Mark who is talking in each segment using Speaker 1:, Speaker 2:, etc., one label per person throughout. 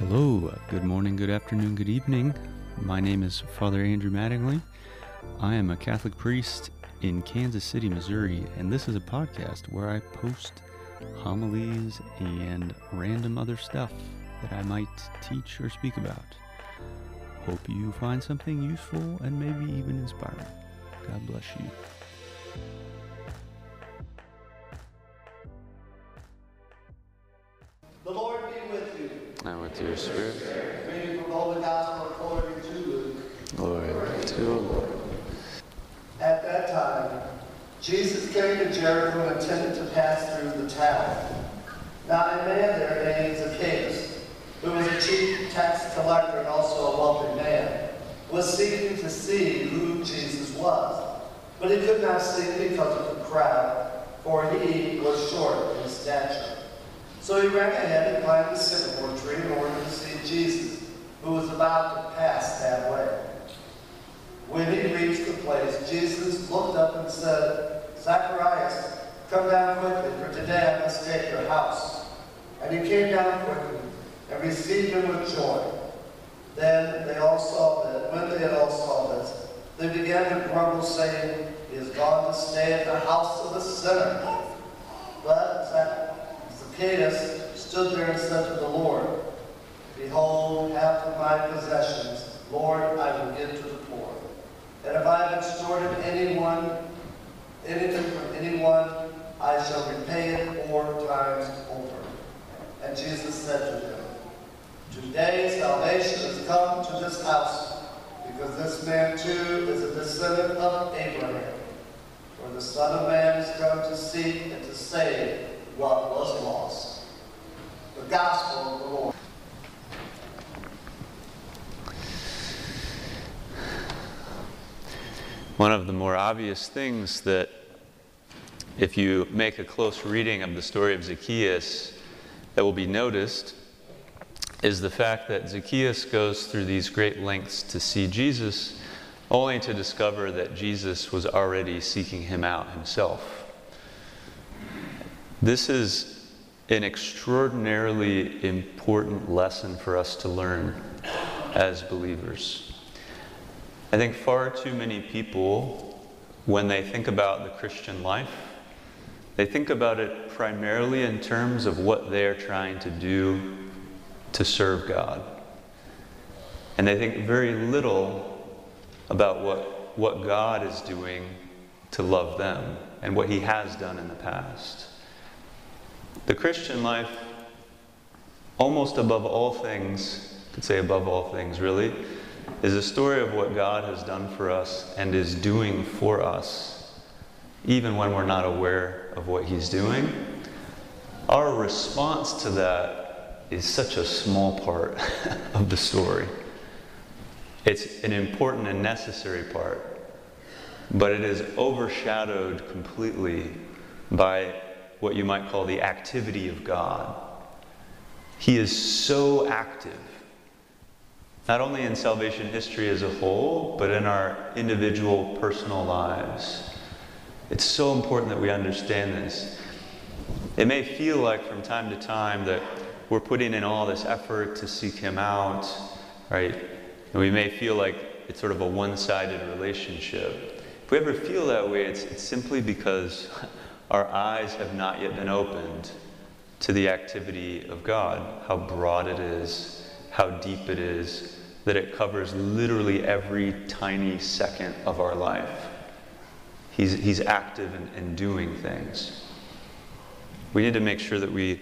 Speaker 1: Hello, good morning, good afternoon, good evening. My name is Father Andrew Mattingly. I am a Catholic priest in Kansas City, Missouri, and this is a podcast where I post homilies and random other stuff that I might teach or speak about. Hope you find something useful and maybe even inspiring. God bless you.
Speaker 2: And with your spirit,
Speaker 3: Reading from Holy Gospel according to Luke.
Speaker 2: Lord, to the Lord.
Speaker 3: At that time, Jesus came to Jericho and intended to pass through the town. Now a man there named Zacchaeus, who was a chief tax collector and also a wealthy man, was seeking to see who Jesus was. But he could not see because of the crowd, for he was short in stature. So he ran ahead and climbed the sycamore tree in order to see Jesus, who was about to pass that way. When he reached the place, Jesus looked up and said, Zacharias, come down quickly, for today I must take your house. And he came down quickly and received him with joy. Then they all saw that, when they had all saw this, they began to grumble, saying, He has gone to stay at the house of a sinner. But stood there and said to the Lord, Behold, half of my possessions, Lord, I will give to the poor. And if I have extorted anyone, anything from anyone, I shall repay it four times over. And Jesus said to them, Today salvation has come to this house, because this man too is a descendant of Abraham. For the Son of Man has come to seek and to save what was lost. The Gospel of the Lord.
Speaker 2: One of the more obvious things that, if you make a close reading of the story of Zacchaeus, that will be noticed is the fact that Zacchaeus goes through these great lengths to see Jesus, only to discover that Jesus was already seeking him out himself. This is an extraordinarily important lesson for us to learn as believers. I think far too many people, when they think about the Christian life, they think about it primarily in terms of what they're trying to do to serve God. And they think very little about what, what God is doing to love them and what He has done in the past. The Christian life, almost above all things, could say above all things really, is a story of what God has done for us and is doing for us, even when we're not aware of what He's doing. Our response to that is such a small part of the story. It's an important and necessary part, but it is overshadowed completely by what you might call the activity of God. He is so active not only in salvation history as a whole, but in our individual personal lives. It's so important that we understand this. It may feel like from time to time that we're putting in all this effort to seek Him out, right? And we may feel like it's sort of a one sided relationship. If we ever feel that way, it's, it's simply because our eyes have not yet been opened to the activity of God, how broad it is, how deep it is, that it covers literally every tiny second of our life. He's, he's active in, in doing things. We need to make sure that we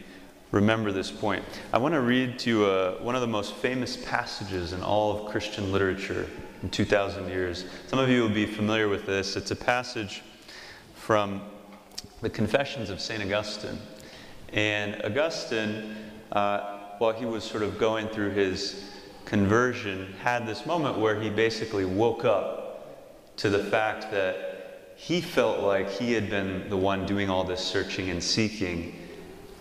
Speaker 2: remember this point. I want to read to you uh, one of the most famous passages in all of Christian literature in 2,000 years. Some of you will be familiar with this. It's a passage from the Confessions of St. Augustine. And Augustine, uh, while he was sort of going through his conversion, had this moment where he basically woke up to the fact that he felt like he had been the one doing all this searching and seeking.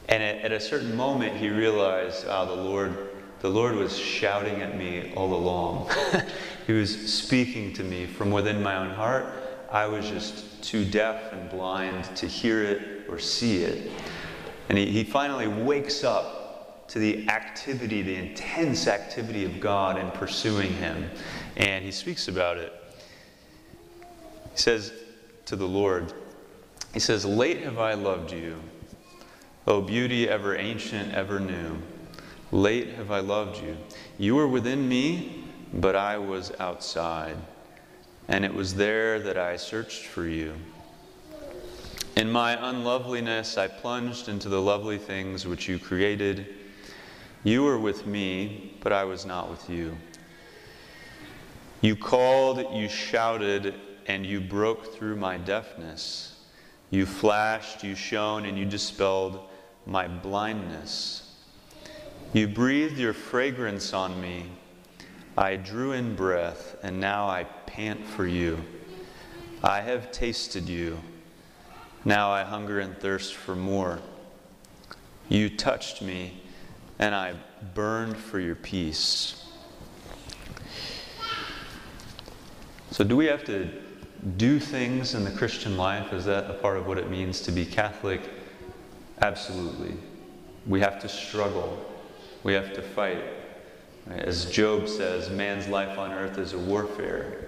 Speaker 2: And at, at a certain moment, he realized, oh, the Lord, the Lord was shouting at me all along. he was speaking to me from within my own heart. I was just too deaf and blind to hear it or see it. And he, he finally wakes up to the activity, the intense activity of God in pursuing Him. And he speaks about it. He says to the Lord, He says, Late have I loved you, O beauty ever ancient, ever new. Late have I loved you. You were within me, but I was outside. And it was there that I searched for you. In my unloveliness, I plunged into the lovely things which you created. You were with me, but I was not with you. You called, you shouted, and you broke through my deafness. You flashed, you shone, and you dispelled my blindness. You breathed your fragrance on me. I drew in breath, and now I pant for you. I have tasted you. Now I hunger and thirst for more. You touched me, and I burned for your peace. So, do we have to do things in the Christian life? Is that a part of what it means to be Catholic? Absolutely. We have to struggle, we have to fight. As Job says, man's life on earth is a warfare.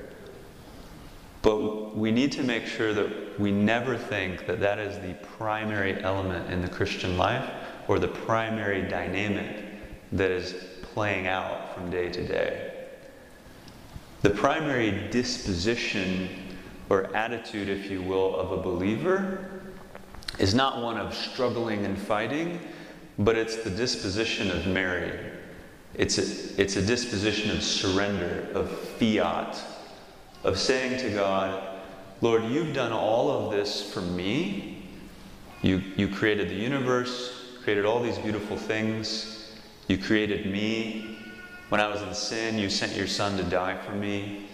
Speaker 2: But we need to make sure that we never think that that is the primary element in the Christian life or the primary dynamic that is playing out from day to day. The primary disposition or attitude, if you will, of a believer is not one of struggling and fighting, but it's the disposition of Mary. It's a, it's a disposition of surrender, of fiat, of saying to God, Lord, you've done all of this for me. You, you created the universe, created all these beautiful things. You created me. When I was in sin, you sent your son to die for me.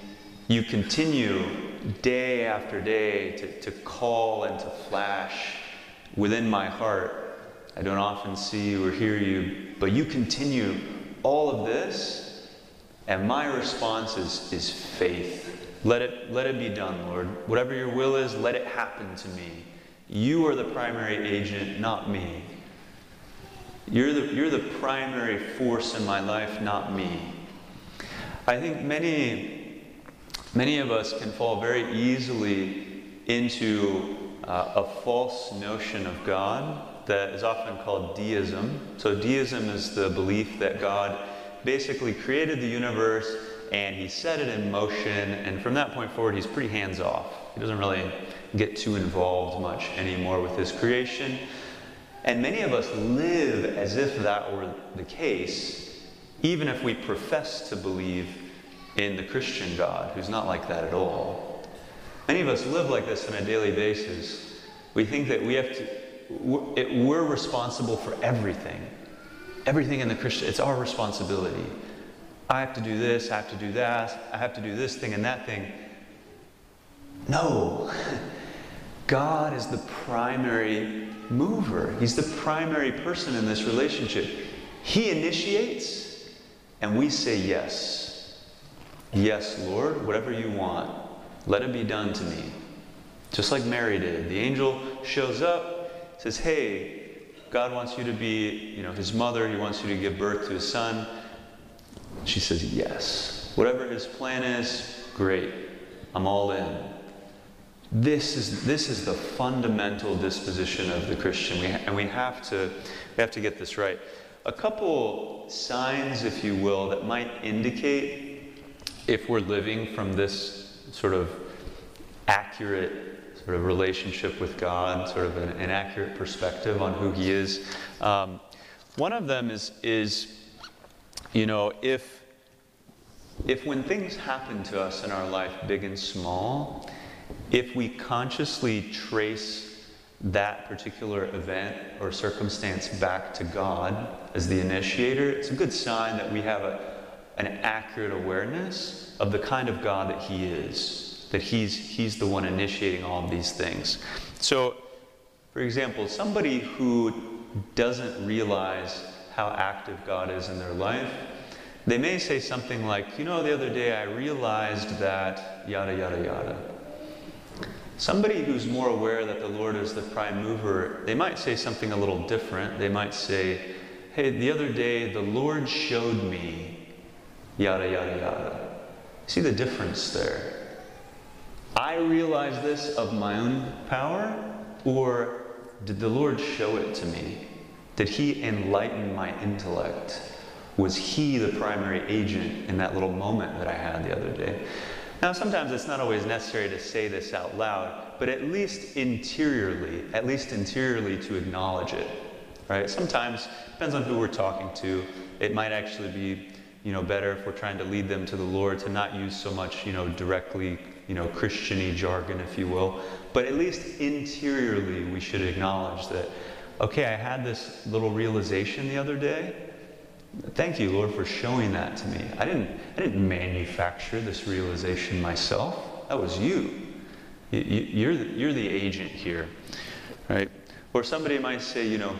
Speaker 2: You continue day after day to, to call and to flash within my heart. I don't often see you or hear you, but you continue all of this, and my response is, is faith. Let it, let it be done, Lord. Whatever your will is, let it happen to me. You are the primary agent, not me. You're the, you're the primary force in my life, not me. I think many, many of us can fall very easily into uh, a false notion of God that is often called deism. So, deism is the belief that God basically created the universe and he set it in motion. And from that point forward, he's pretty hands off. He doesn't really get too involved much anymore with his creation. And many of us live as if that were the case, even if we profess to believe in the Christian God, who's not like that at all. Many of us live like this on a daily basis. We think that we have to, we're responsible for everything. Everything in the Christian, it's our responsibility. I have to do this, I have to do that, I have to do this thing and that thing. No. God is the primary mover. He's the primary person in this relationship. He initiates, and we say yes. Yes, Lord, whatever you want, let it be done to me. Just like Mary did. The angel shows up, says, Hey, God wants you to be, you know, his mother, he wants you to give birth to his son. She says, Yes. Whatever his plan is, great. I'm all in. This is, this is the fundamental disposition of the Christian, we and we have, to, we have to get this right. A couple signs, if you will, that might indicate if we're living from this sort of accurate sort of relationship with God, sort of an, an accurate perspective on who He is. Um, one of them is, is you know, if, if when things happen to us in our life, big and small, if we consciously trace that particular event or circumstance back to God as the initiator, it's a good sign that we have a, an accurate awareness of the kind of God that He is, that He's, he's the one initiating all of these things. So, for example, somebody who doesn't realize how active God is in their life, they may say something like, You know, the other day I realized that yada, yada, yada. Somebody who's more aware that the Lord is the prime mover, they might say something a little different. They might say, hey, the other day the Lord showed me, yada, yada, yada. See the difference there? I realize this of my own power, or did the Lord show it to me? Did He enlighten my intellect? Was He the primary agent in that little moment that I had the other day? Now, sometimes it's not always necessary to say this out loud, but at least interiorly, at least interiorly to acknowledge it, right? Sometimes, depends on who we're talking to, it might actually be, you know, better if we're trying to lead them to the Lord to not use so much, you know, directly, you know, Christiany jargon, if you will, but at least interiorly we should acknowledge that, okay, I had this little realization the other day, Thank you, Lord, for showing that to me. I didn't, I didn't manufacture this realization myself. That was you. you are the, you're the agent here, right? Or somebody might say, you know,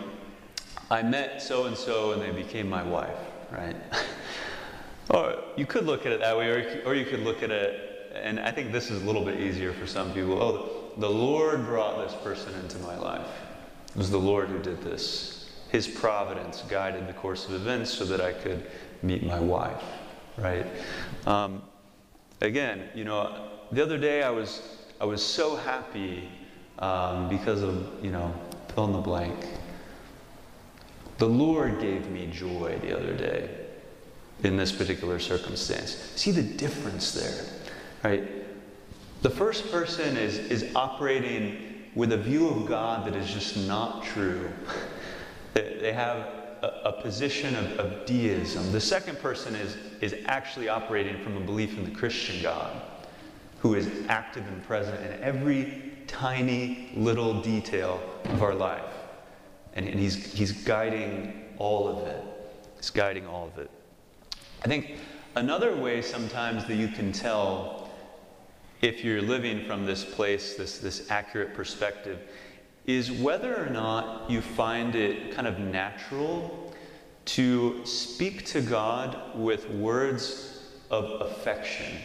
Speaker 2: I met so and so and they became my wife, right? or you could look at it that way, or, or you could look at it, and I think this is a little bit easier for some people. Oh, the Lord brought this person into my life. It was the Lord who did this. His providence guided the course of events so that I could meet my wife, right? Um, again, you know, the other day I was, I was so happy um, because of, you know, fill in the blank. The Lord gave me joy the other day in this particular circumstance. See the difference there, right? The first person is, is operating with a view of God that is just not true. They have a, a position of, of deism. The second person is, is actually operating from a belief in the Christian God, who is active and present in every tiny little detail of our life. And, and he's, he's guiding all of it. He's guiding all of it. I think another way sometimes that you can tell if you're living from this place, this, this accurate perspective, is whether or not you find it kind of natural to speak to God with words of affection,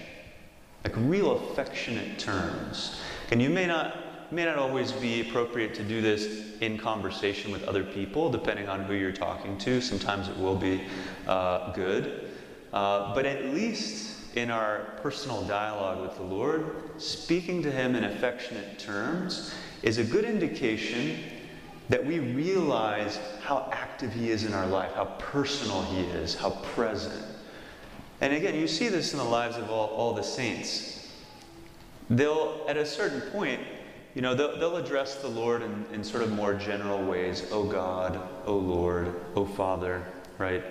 Speaker 2: like real affectionate terms. And you may not, may not always be appropriate to do this in conversation with other people, depending on who you're talking to. Sometimes it will be uh, good. Uh, but at least in our personal dialogue with the Lord, speaking to Him in affectionate terms is a good indication that we realize how active He is in our life, how personal He is, how present. And again, you see this in the lives of all, all the saints. They'll, at a certain point, you know, they'll, they'll address the Lord in, in sort of more general ways. Oh God, oh Lord, oh Father, right?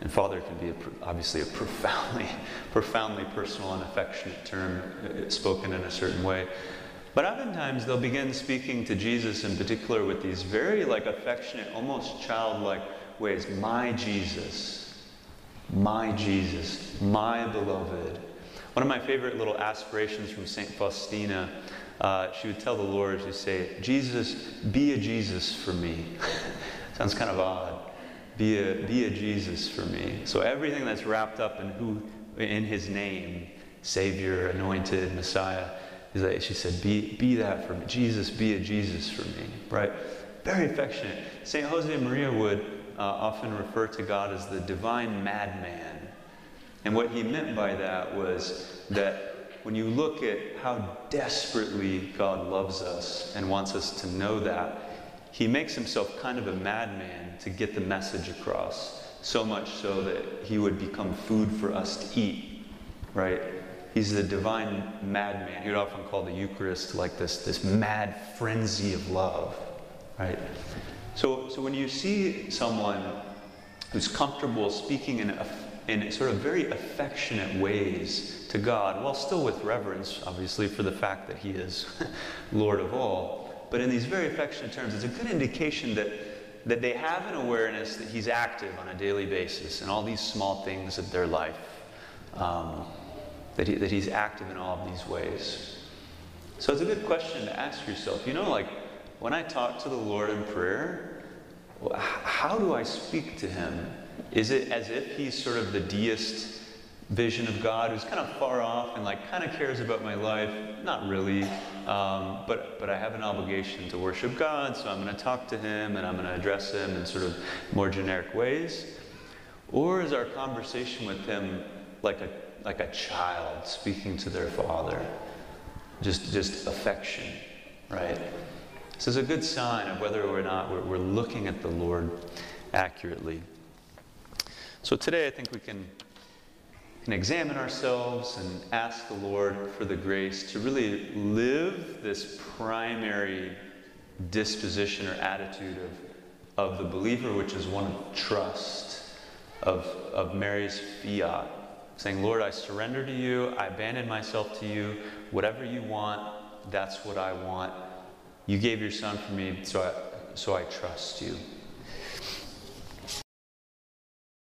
Speaker 2: And Father can be a, obviously a profoundly, profoundly personal and affectionate term uh, spoken in a certain way. But oftentimes they'll begin speaking to Jesus in particular with these very like affectionate, almost childlike ways. My Jesus, my Jesus, my beloved. One of my favorite little aspirations from St. Faustina, uh, she would tell the Lord, she'd say, Jesus, be a Jesus for me. Sounds kind of odd. Be a, be a Jesus for me. So everything that's wrapped up in who in his name, Savior, anointed, Messiah, like, she said, be, be that for me. Jesus, be a Jesus for me, right? Very affectionate. St. Josemaria would uh, often refer to God as the divine madman. And what he meant by that was that when you look at how desperately God loves us and wants us to know that, he makes himself kind of a madman to get the message across, so much so that he would become food for us to eat, right? He's the divine madman. He would often call the Eucharist like this, this mad frenzy of love, right? So, so when you see someone who's comfortable speaking in, in sort of very affectionate ways to God, while still with reverence, obviously, for the fact that He is Lord of all, but in these very affectionate terms, it's a good indication that, that they have an awareness that He's active on a daily basis in all these small things of their life. Um, that, he, that he's active in all of these ways. So it's a good question to ask yourself. You know, like when I talk to the Lord in prayer, how do I speak to him? Is it as if he's sort of the deist vision of God who's kind of far off and like kind of cares about my life? Not really. Um, but, but I have an obligation to worship God, so I'm going to talk to Him and I'm going to address Him in sort of more generic ways? Or is our conversation with Him like a, like a child speaking to their father? Just, just affection, right? This is a good sign of whether or not we're, we're looking at the Lord accurately. So today I think we can can examine ourselves and ask the Lord for the grace to really live this primary disposition or attitude of, of the believer, which is one of trust, of, of Mary's fiat, saying, Lord, I surrender to you, I abandon myself to you, whatever you want, that's what I want. You gave your son for me, so I, so I trust you.